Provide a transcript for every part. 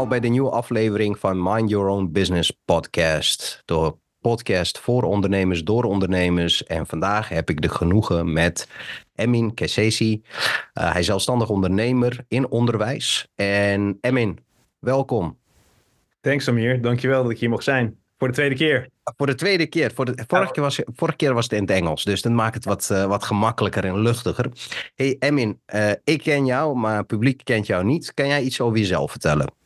Allemaal bij de nieuwe aflevering van Mind Your Own Business podcast. De podcast voor ondernemers, door ondernemers. En vandaag heb ik de genoegen met Emin Kessesi. Uh, hij is zelfstandig ondernemer in onderwijs. En Emin, welkom. Thanks Amir, dankjewel dat ik hier mocht zijn. Voor de tweede keer. Voor de tweede keer. Voor de, vorige, keer was, vorige keer was het in het Engels. Dus dat maakt het wat, uh, wat gemakkelijker en luchtiger. Hey Emin, uh, ik ken jou, maar het publiek kent jou niet. Kan jij iets over jezelf vertellen?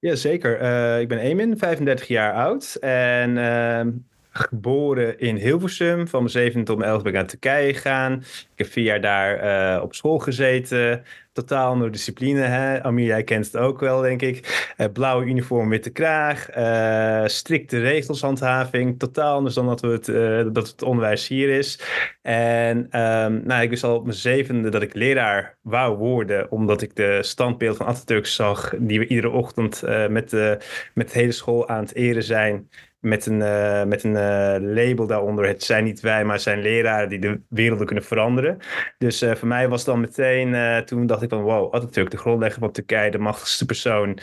Jazeker. Uh, ik ben Emin, 35 jaar oud. En ehm, geboren in Hilversum. Van mijn zevende tot mijn elfde ben ik naar Turkije gegaan. Ik heb vier jaar daar uh, op school gezeten. Totaal andere discipline. Hè? Amir, jij kent het ook wel, denk ik. Uh, blauwe uniform, witte kraag. Uh, strikte regelshandhaving. Totaal anders dan dat, we het, dat het onderwijs hier is. En um, nou, ik wist al op mijn zevende dat ik leraar wou worden. Omdat ik de standbeeld van Atatürk zag. Die we iedere ochtend met, de, met de hele school aan het eren zijn met een, uh, met een uh, label daaronder. Het zijn niet wij, maar zijn leraren die de werelden kunnen veranderen. Dus uh, voor mij was dan meteen, toen dacht ik van wow, Atatürk, de grondlegger van Turkije, de machtigste persoon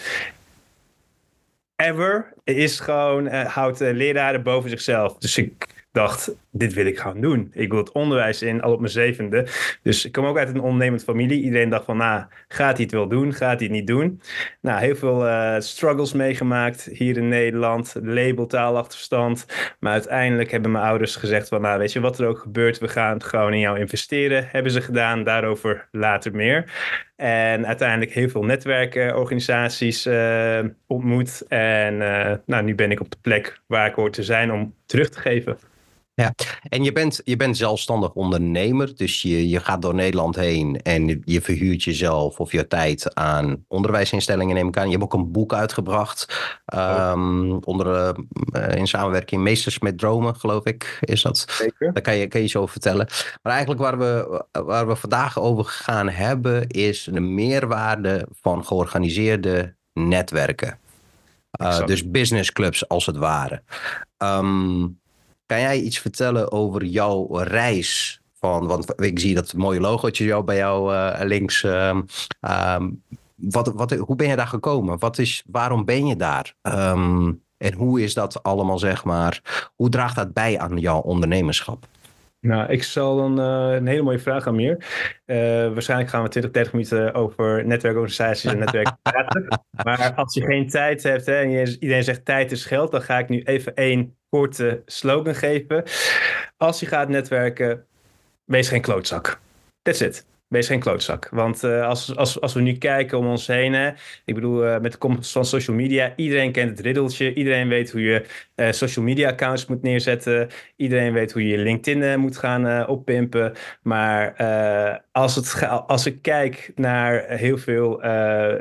ever, is gewoon, houdt leraren boven zichzelf. Dus ik dacht, dit wil ik gaan doen. Ik wil het onderwijs in, al op mijn zevende. Dus ik kom ook uit een ondernemend familie. Iedereen dacht van, nou, gaat hij het wel doen? Gaat hij het niet doen? Nou, heel veel uh, struggles meegemaakt hier in Nederland. Label, taalachterstand. Maar uiteindelijk hebben mijn ouders gezegd van, nou, weet je wat er ook gebeurt? We gaan gewoon in jou investeren. Hebben ze gedaan, daarover later meer. En uiteindelijk heel veel netwerkorganisaties uh, ontmoet. En uh, nou, nu ben ik op de plek waar ik hoor te zijn om terug te geven. Ja, en je bent, je bent zelfstandig ondernemer, dus je, je gaat door Nederland heen en je verhuurt jezelf of je tijd aan onderwijsinstellingen, neem ik aan. Je hebt ook een boek uitgebracht, um, onder, uh, in samenwerking Meesters met Dromen, geloof ik, is dat. Zeker. Daar kan je, kan je zo over vertellen. Maar eigenlijk waar we, waar we vandaag over gaan hebben, is de meerwaarde van georganiseerde netwerken. Uh, dus businessclubs als het ware. Um, kan jij iets vertellen over jouw reis? Van, want ik zie dat mooie logootje jou bij jou uh, links. Uh, um, wat, wat, hoe ben je daar gekomen? Wat is, waarom ben je daar? Um, en hoe is dat allemaal, zeg maar, hoe draagt dat bij aan jouw ondernemerschap? Nou, ik zal dan uh, een hele mooie vraag aan Meer. Uh, waarschijnlijk gaan we 20, 30 minuten over netwerkorganisaties en netwerk praten. maar als je geen tijd hebt hè, en je, iedereen zegt tijd is geld, dan ga ik nu even één korte slogan geven. Als je gaat netwerken, wees geen klootzak. That's it. Wees geen klootzak. Want uh, als, als, als we nu kijken om ons heen, hè, ik bedoel, uh, met de komst van social media, iedereen kent het riddeltje. Iedereen weet hoe je uh, social media accounts moet neerzetten. Iedereen weet hoe je LinkedIn moet gaan oppimpen. Maar als, het, als ik kijk naar heel veel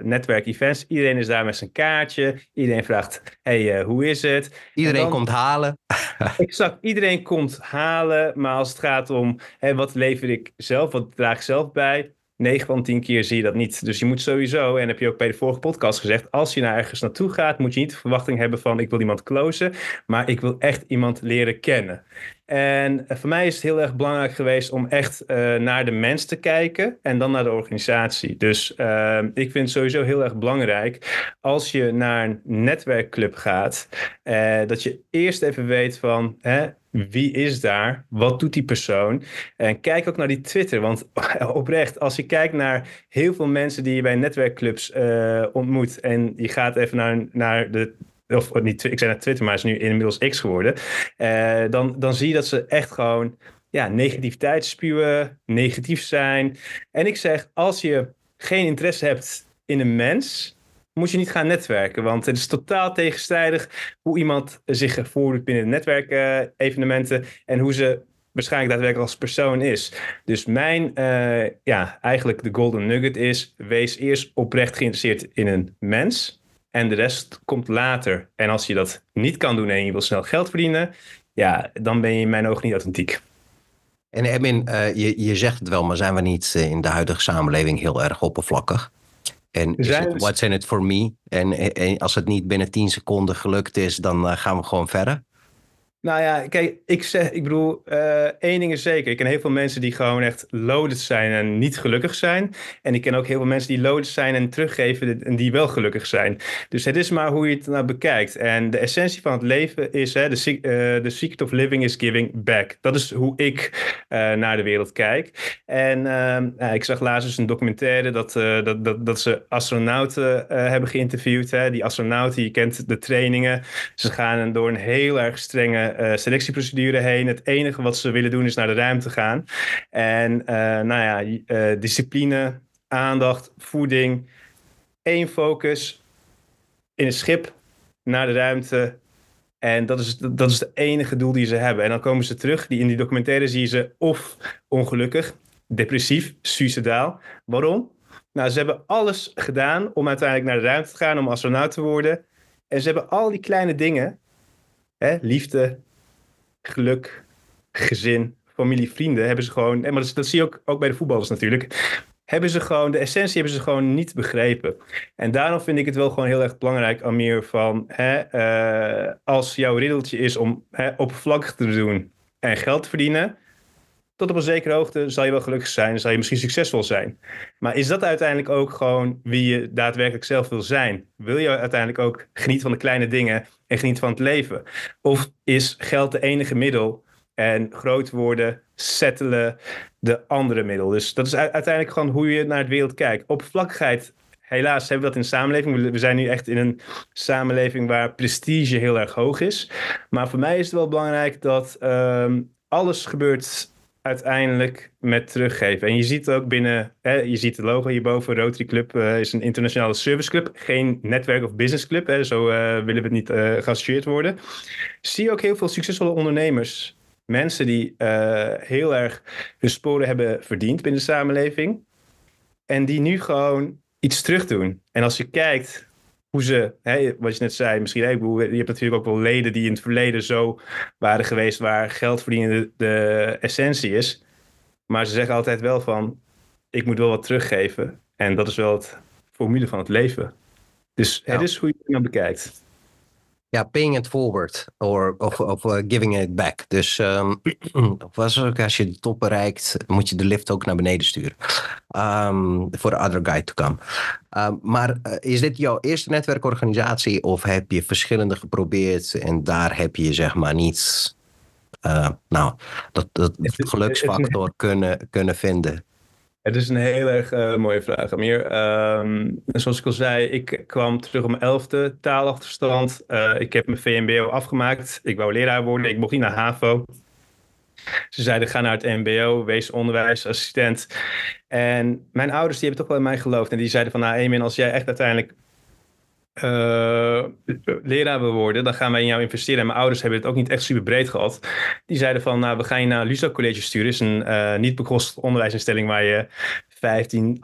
netwerkevents, iedereen is daar met zijn kaartje. Iedereen vraagt, hey, hoe is het? Iedereen dan, komt halen. exact, iedereen komt halen. Maar als het gaat om, hè, wat lever ik zelf, wat draag ik zelf bij. 9 van 10 keer zie je dat niet. Dus je moet sowieso, en heb je ook bij de vorige podcast gezegd, als je naar ergens naartoe gaat, moet je niet de verwachting hebben van ik wil iemand closen, maar ik wil echt iemand leren kennen. En voor mij is het heel erg belangrijk geweest om echt uh, naar de mens te kijken en dan naar de organisatie. Dus uh, ik vind sowieso heel erg belangrijk als je naar een netwerkclub gaat, dat je eerst even weet van hè, wie is daar? Wat doet die persoon? En kijk ook naar die Twitter. Want oprecht, als je kijkt naar heel veel mensen die je bij netwerkclubs ontmoet en je gaat even naar, naar de of niet, ik zei net Twitter, maar is nu inmiddels X geworden. Uh, dan, dan zie je dat ze echt gewoon ja, negativiteit spuwen, negatief zijn. En ik zeg, als je geen interesse hebt in een mens, moet je niet gaan netwerken. Want het is totaal tegenstrijdig hoe iemand zich voordoet binnen netwerkevenementen en hoe ze waarschijnlijk daadwerkelijk als persoon is. Dus mijn, uh, ja, eigenlijk de golden nugget is, wees eerst oprecht geïnteresseerd in een mens. En de rest komt later. En als je dat niet kan doen en je wil snel geld verdienen, ja, dan ben je in mijn ogen niet authentiek. En Emin, uh, je, je zegt het wel, maar zijn we niet eh, in de huidige samenleving heel erg oppervlakkig? En is het, what's in it for me? En, en, als het niet binnen 10 seconden gelukt is, dan uh, gaan we gewoon verder? Nou ja, kijk, ik zeg, ik bedoel, uh, één ding is zeker. Ik ken heel veel mensen die gewoon echt loaded zijn en niet gelukkig zijn. En ik ken ook heel veel mensen die loaded zijn en teruggeven en die wel gelukkig zijn. Dus het is maar hoe je het nou bekijkt. En de essentie van het leven is, hè, de, the secret of living is giving back. Dat is hoe ik uh, naar de wereld kijk. En uh, ik zag laatst dus een documentaire dat, dat, dat, dat ze astronauten hebben geïnterviewd. Hè. Die astronauten, je kent de trainingen. Ze gaan door een heel erg strenge uh, selectieprocedure heen. Het enige wat ze willen doen is naar de ruimte gaan. En uh, nou ja, uh, discipline, aandacht, voeding, één focus in een schip naar de ruimte. En dat is, dat is het enige doel die ze hebben. En dan komen ze terug. Die, in die documentaire zie je ze of ongelukkig, depressief, suicidaal. Waarom? Nou, ze hebben alles gedaan om uiteindelijk naar de ruimte te gaan, om astronaut te worden. En ze hebben al die kleine dingen, hè, liefde, geluk, gezin, familie, vrienden, hebben ze gewoon, maar dat, zie je ook, ook bij de voetballers natuurlijk, hebben ze gewoon, de essentie hebben ze gewoon niet begrepen. En daarom vind ik het wel gewoon heel erg belangrijk, Amir, van hè, uh, als jouw riddeltje is om hè, oppervlakkig te doen en geld te verdienen, tot op een zekere hoogte zal je wel gelukkig zijn, zal je misschien succesvol zijn. Maar is dat uiteindelijk ook gewoon wie je daadwerkelijk zelf wil zijn? Wil je uiteindelijk ook genieten van de kleine dingen en genieten van het leven? Of is geld de enige middel en groot worden, settelen de andere middel? Dus dat is uiteindelijk gewoon hoe je naar de wereld kijkt. Oppervlakkigheid helaas hebben we dat in de samenleving. We zijn nu echt in een samenleving waar prestige heel erg hoog is. Maar voor mij is het wel belangrijk dat um, alles gebeurt uiteindelijk met teruggeven. En je ziet ook binnen, hè, je ziet het logo hierboven, Rotary Club uh, is een internationale serviceclub, geen netwerk of businessclub, zo uh, willen we het niet uh, geassocieerd worden. Zie ook heel veel succesvolle ondernemers, mensen die heel erg hun sporen hebben verdiend binnen de samenleving en die nu gewoon iets terug doen. En als je kijkt hoe ze, hè, wat je net zei, misschien, hè, je hebt natuurlijk ook wel leden die in het verleden zo waren geweest waar geld verdienen de, de essentie is. Maar ze zeggen altijd wel van, ik moet wel wat teruggeven. En dat is wel het formule van het leven. Dus het is hoe je het nou bekijkt. Ja, paying it forward or, of, of uh, giving it back. Dus um, was ook als je de top bereikt, moet je de lift ook naar beneden sturen. Um, for the other guy to come. Um, maar uh, is dit jouw eerste netwerkorganisatie of heb je verschillende geprobeerd en daar heb je zeg maar niet, uh, nou, dat, dat geluksfactor kunnen, kunnen vinden? Het is een heel erg uh, mooie vraag, Amir. Um, zoals ik al zei, ik kwam terug op mijn elfde taalachterstand. Uh, ik heb mijn VMBO afgemaakt. Ik wou leraar worden. Ik mocht niet naar HAVO. Ze zeiden, ga naar het MBO, wees onderwijsassistent. En mijn ouders die hebben toch wel in mij geloofd. En die zeiden van, nou Emin, als jij echt uiteindelijk uh, leraar worden, dan gaan wij in jou investeren. En mijn ouders hebben het ook niet echt super breed gehad. Die zeiden van, nou, we gaan je naar Luso College sturen. is een uh, niet bekostigd onderwijsinstelling waar je 15,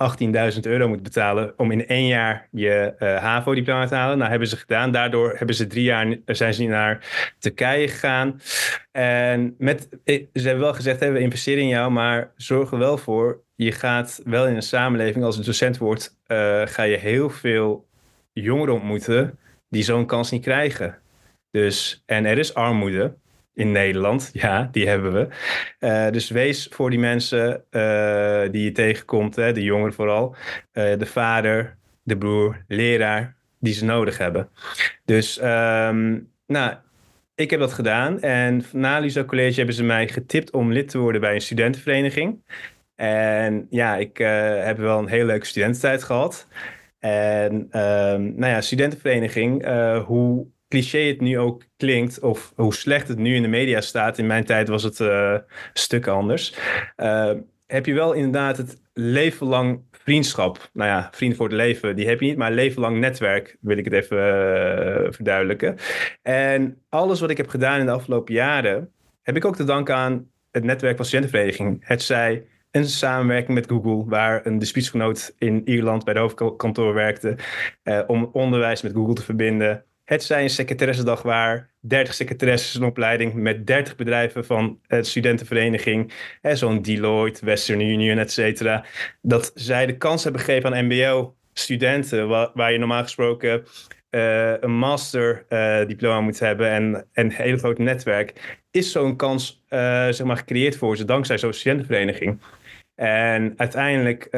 18.000 euro moet betalen om in één jaar je uh, HAVO-diploma te halen. Nou, hebben ze gedaan. Daardoor hebben ze drie jaar, zijn ze naar Turkije gegaan. En met, ze hebben wel gezegd, hey, we investeren in jou, maar zorg er wel voor, je gaat wel in een samenleving, als een docent wordt, ga je heel veel jongeren ontmoeten die zo'n kans niet krijgen. Dus, en er is armoede in Nederland, ja, die hebben we. Uh, dus wees voor die mensen uh, die je tegenkomt, hè, de jongeren vooral, uh, de vader, de broer, leraar, die ze nodig hebben. Dus, um, nou, ik heb dat gedaan en na Lisa College hebben ze mij getipt om lid te worden bij een studentenvereniging. En ja, ik heb wel een heel leuke studententijd gehad. En um, nou ja, studentenvereniging, uh, hoe cliché het nu ook klinkt, of hoe slecht het nu in de media staat, in mijn tijd was het uh, stuk anders. Uh, heb je wel inderdaad het leven lang vriendschap. Nou ja, vrienden voor het leven, die heb je niet, maar leven lang netwerk wil ik het even verduidelijken. En alles wat ik heb gedaan in de afgelopen jaren, heb ik ook te danken aan het netwerk van studentenvereniging. Het zij een samenwerking met Google, waar een dispuutsgenoot in Ierland bij de hoofdkantoor werkte, uh, om onderwijs met Google te verbinden. Het zijn een secretaressendag waar 30 secretaresses een opleiding met 30 bedrijven van de studentenvereniging, zo'n Deloitte, Western Union, et cetera, dat zij de kans hebben gegeven aan MBO-studenten, waar, waar, je normaal gesproken een master diploma moet hebben en, en een hele groot netwerk, is zo'n kans zeg maar gecreëerd voor ze dankzij zo'n studentenvereniging. En uiteindelijk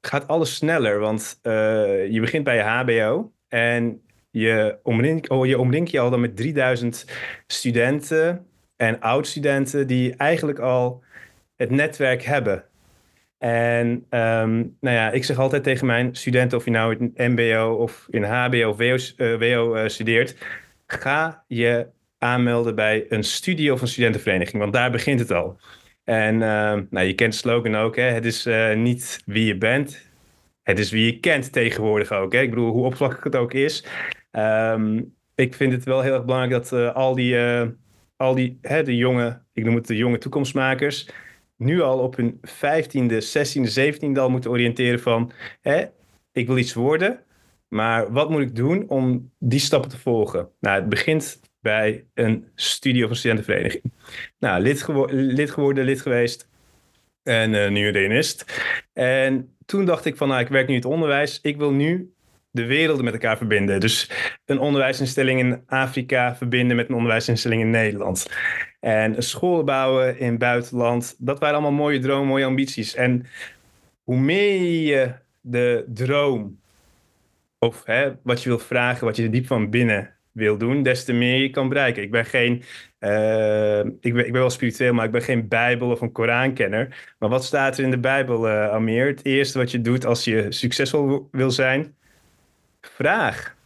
gaat alles sneller, want je begint bij je HBO en je omringt oh, je, je al dan met 3000 studenten en oud-studenten die eigenlijk al het netwerk hebben. En um, nou ja, ik zeg altijd tegen mijn studenten, of je nou in MBO of in HBO of WO, uh, studeert, ga je aanmelden bij een studie of een studentenvereniging, want daar begint het al. En uh, nou, je kent de slogan ook, hè? het is uh, niet wie je bent, het is wie je kent tegenwoordig ook. Hè? Ik bedoel, hoe oppervlakkig het ook is. Um, ik vind het wel heel erg belangrijk dat uh, al die, uh, al die hè, de jonge, ik noem het de jonge toekomstmakers, nu al op hun 15e, 16e, 17e al moeten oriënteren van, hè, ik wil iets worden, maar wat moet ik doen om die stappen te volgen? Nou, het begint bij een studie of een studentenvereniging. Nou, lid, lid geworden, lid geweest en uh, nu. En toen dacht ik van, nou, ik werk nu in het onderwijs. Ik wil nu de werelden met elkaar verbinden. Dus een onderwijsinstelling in Afrika verbinden met een onderwijsinstelling in Nederland. En scholen bouwen in het buitenland. Dat waren allemaal mooie dromen, mooie ambities. En hoe meer je de droom of hè, wat je wil vragen, wat je diep van binnen wil doen, des te meer je kan bereiken. Ik ben geen, uh, ik, ben, ik ben wel spiritueel, maar ik ben geen Bijbel of een Korankenner. Maar wat staat er in de Bijbel, uh, Amir? Het eerste wat je doet als je succesvol wil zijn, vraag.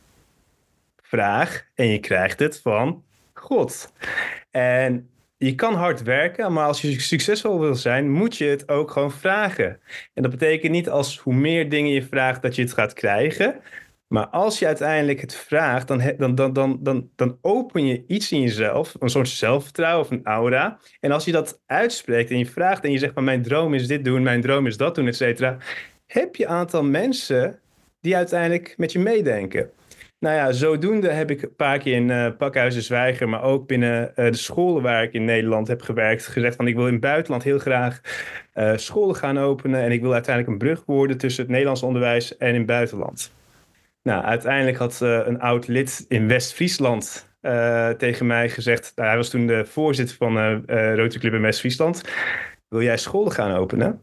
Vraag en je krijgt het van God. En je kan hard werken, maar als je succesvol wil zijn, moet je het ook gewoon vragen. En dat betekent niet als hoe meer dingen je vraagt dat je het gaat krijgen. Maar als je uiteindelijk het vraagt, dan, dan, dan, dan, dan, dan open je iets in jezelf, een soort zelfvertrouwen of een aura. En als je dat uitspreekt en je vraagt en je zegt van mijn droom is dit doen, mijn droom is dat doen, et cetera. Heb je een aantal mensen die uiteindelijk met je meedenken. Nou ja, zodoende heb ik een paar keer in uh, Pakhuizen Zwijger, maar ook binnen uh, de scholen waar ik in Nederland heb gewerkt, gezegd van ik wil in het buitenland heel graag uh, scholen gaan openen en ik wil uiteindelijk een brug worden tussen het Nederlands onderwijs en in het buitenland. Nou, uiteindelijk had een oud lid in West-Friesland tegen mij gezegd, nou, hij was toen de voorzitter van uh, Rotary Club in West-Friesland, wil jij scholen gaan openen?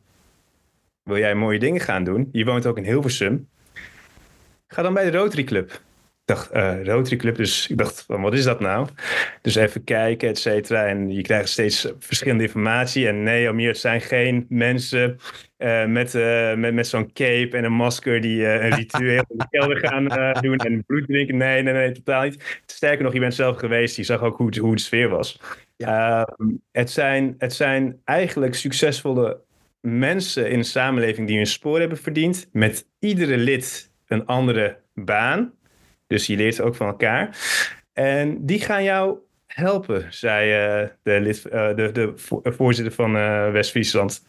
Wil jij mooie dingen gaan doen? Je woont ook in Hilversum. Ga dan bij de Rotary Club. Ik dacht, uh, Rotary Club, dus ik dacht, wat is dat nou? Dus even kijken, et cetera. En je krijgt steeds verschillende informatie. En nee, Amir, het zijn geen mensen uh, met, uh, met, met zo'n cape en een masker die een ritueel in de kelder gaan doen en bloed drinken. Nee, nee, nee, totaal niet. Sterker nog, je bent zelf geweest, je zag ook hoe, hoe de sfeer was. Ja. Ehm, het, zijn, het zijn eigenlijk succesvolle mensen in de samenleving die hun spoor hebben verdiend. Met iedere lid een andere baan. Dus je leert ook van elkaar. En die gaan jou helpen, zei uh, de, lid, uh, de, de voorzitter van West-Friesland.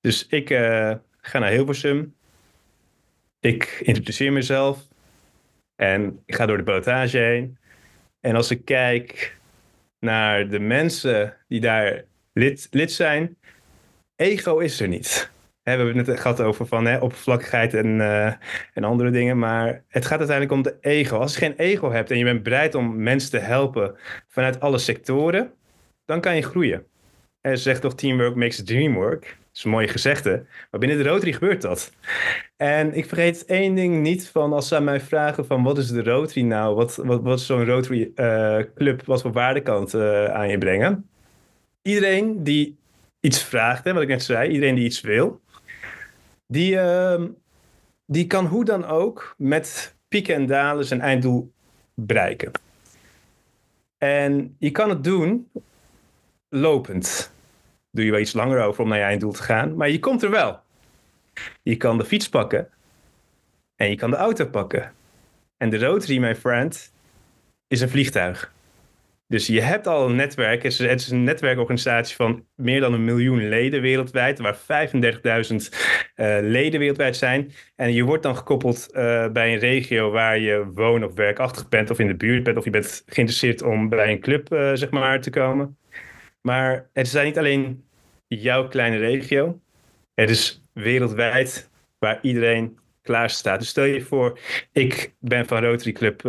Dus ik ga naar Hilversum. Ik introduceer mezelf. En ik ga door de pilotage heen. En als ik kijk naar de mensen die daar lid, lid zijn, ego is er niet we hebben het net gehad over van hè, oppervlakkigheid en, uh, en andere dingen. Maar het gaat uiteindelijk om de ego. Als je geen ego hebt en je bent bereid om mensen te helpen vanuit alle sectoren, dan kan je groeien. En ze zegt toch teamwork makes the dream work. Dat is een mooie gezegde. Maar binnen de Rotary gebeurt dat. En ik vergeet één ding niet van als ze aan mij vragen van wat is de Rotary nou? Wat, wat, wat zo'n Rotary uh, club? Wat voor waarde kan het uh, aan je brengen? Iedereen die iets vraagt, hè, wat ik net zei. Iedereen die iets wil die, uh, die kan hoe dan ook met pieken en dalen zijn einddoel bereiken. En je kan het doen lopend. Doe je wel iets langer over om naar je einddoel te gaan, maar je komt er wel. Je kan de fiets pakken en je kan de auto pakken. En de Rotary, my friend, is een vliegtuig. Dus je hebt al een netwerk. Het is een netwerkorganisatie van meer dan een miljoen leden wereldwijd, waar 35.000 uh, leden wereldwijd zijn. En je wordt dan gekoppeld uh, bij een regio waar je woon- of werkachtig bent, of in de buurt bent, of je bent geïnteresseerd om bij een club uh, zeg maar, te komen. Maar het is niet alleen jouw kleine regio. Het is wereldwijd waar iedereen klaar staat. Dus stel je voor, ik ben van Rotary Club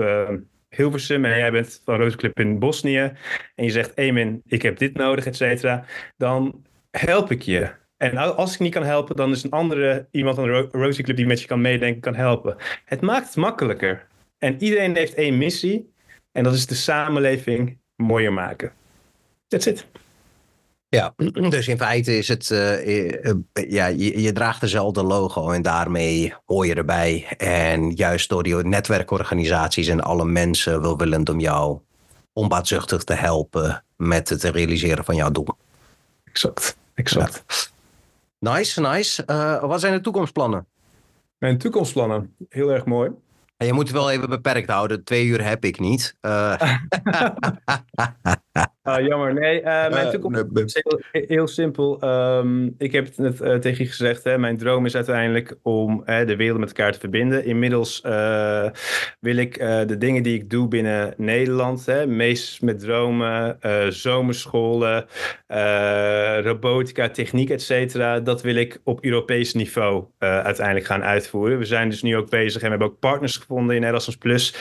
Hilversum en jij bent van Rotary Club in Bosnië. En je zegt, Emin, ik heb dit nodig, et cetera. Dan help ik je. En als ik niet kan helpen, dan is een andere iemand van de Rotary Club die met je kan meedenken, kan helpen. Het maakt het makkelijker. En iedereen heeft één missie. En dat is de samenleving mooier maken. That's it. Ja, dus in feite is het, uh, ja, je, je, draagt dezelfde logo en daarmee hoor je erbij. En juist door die netwerkorganisaties en alle mensen wilwillend om jou onbaatzuchtig te helpen met het realiseren van jouw doel. Exact, exact. Nice, nice. Uh, wat zijn de toekomstplannen? Mijn toekomstplannen, heel erg mooi. Je moet het wel even beperkt houden. Twee uur heb ik niet. Uh... Ah, jammer. Nee, uh, mijn toekomst is heel, heel simpel. Um, ik heb het net uh, tegen je gezegd. Hè, mijn droom is uiteindelijk om de wereld met elkaar te verbinden. Inmiddels wil ik de dingen die ik doe binnen Nederland, hè, meest met dromen, zomerscholen, robotica, techniek, et cetera, dat wil ik op Europees niveau uiteindelijk gaan uitvoeren. We zijn dus nu ook bezig en we hebben ook partners gevonden in Erasmus Plus.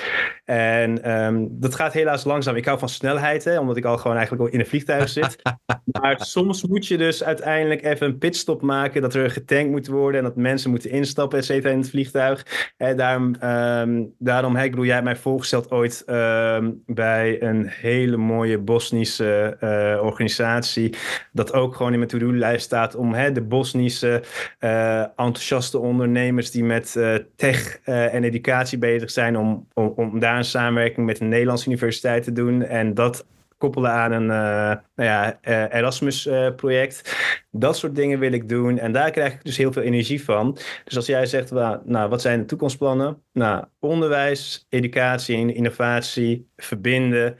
En um, dat gaat helaas langzaam. Ik hou van snelheid, hè, omdat ik al gewoon eigenlijk al in een vliegtuig zit. maar soms moet je dus uiteindelijk even een pitstop maken. Dat er getankt moet worden en dat mensen moeten instappen, et cetera, in het vliegtuig. En daarom, um, daarom ik bedoel, jij hebt mij voorgesteld ooit um, bij een hele mooie Bosnische uh, organisatie. Dat ook gewoon in mijn to-do-lijst staat om hè, de Bosnische uh, enthousiaste ondernemers die met uh, tech en educatie bezig zijn, om, om, om daar een samenwerking met een Nederlandse universiteit te doen. En dat koppelen aan een uh, nou ja, uh, Erasmus-project. dat soort dingen wil ik doen. En daar krijg ik dus heel veel energie van. Dus als jij zegt, nou, wat zijn de toekomstplannen? Nou, onderwijs, educatie innovatie verbinden.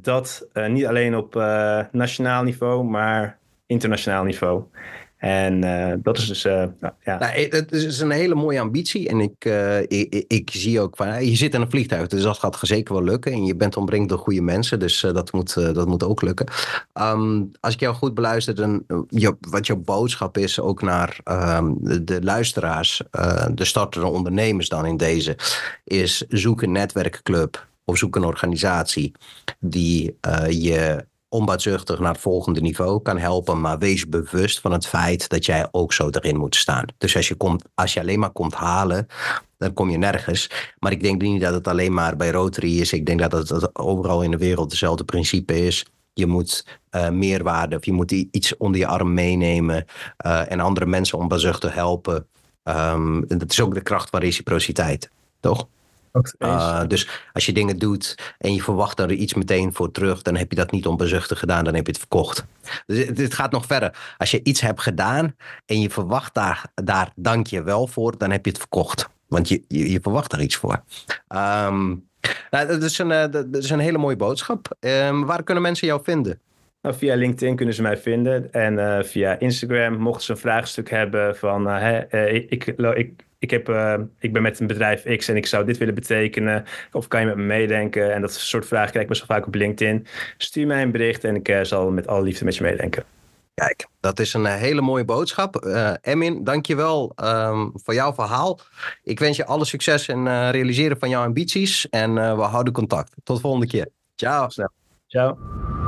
Dat niet alleen op nationaal niveau, maar internationaal niveau. En uh, dat is dus, uh, nou, ja. Nou, het is een hele mooie ambitie. En ik, ik, ik, zie ook van, je zit in een vliegtuig, dus dat gaat zeker wel lukken. En je bent omringd door goede mensen, dus dat, moet, dat moet ook lukken. Um, als ik jou goed beluister, dan je, wat jouw boodschap is ook naar de, de, luisteraars, de startende ondernemers dan in deze, is zoek een netwerkclub of zoek een organisatie die je onbaatzuchtig naar het volgende niveau kan helpen. Maar wees bewust van het feit dat jij ook zo erin moet staan. Dus als je, komt, als je alleen maar komt halen, dan kom je nergens. Maar ik denk niet dat het alleen maar bij Rotary is. Ik denk dat het overal in de wereld hetzelfde principe is. Je moet uh, meerwaarde of je moet iets onder je arm meenemen uh, en andere mensen onbaatzuchtig helpen. Um, dat is ook de kracht van reciprociteit, toch? Uh, dus als je dingen doet en je verwacht er iets meteen voor terug, dan heb je dat niet onbezuchtig gedaan, dan heb je het verkocht. Dus dit gaat nog verder. Als je iets hebt gedaan en je verwacht daar, daar dank je wel voor, dan heb je het verkocht. Want je, je, je verwacht er iets voor. Um, nou, dat, is een, eh, dat is een hele mooie boodschap. Um, waar kunnen mensen jou vinden? Nou, via LinkedIn kunnen ze mij vinden. En uh, via Instagram, mochten ze een vraagstuk hebben van... Uh, hè, ik, ik, ik heb, uh, ik ben met een bedrijf X en ik zou dit willen betekenen. Of kan je met me meedenken? En dat soort vragen krijg ik best wel vaak op LinkedIn. Stuur mij een bericht en ik uh, zal met alle liefde met je meedenken. Kijk, dat is een hele mooie boodschap. Uh, Emin, dankjewel um, voor jouw verhaal. Ik wens je alle succes in uh, realiseren van jouw ambities. En uh, we houden contact. Tot de volgende keer. Ciao. Snel. Ciao.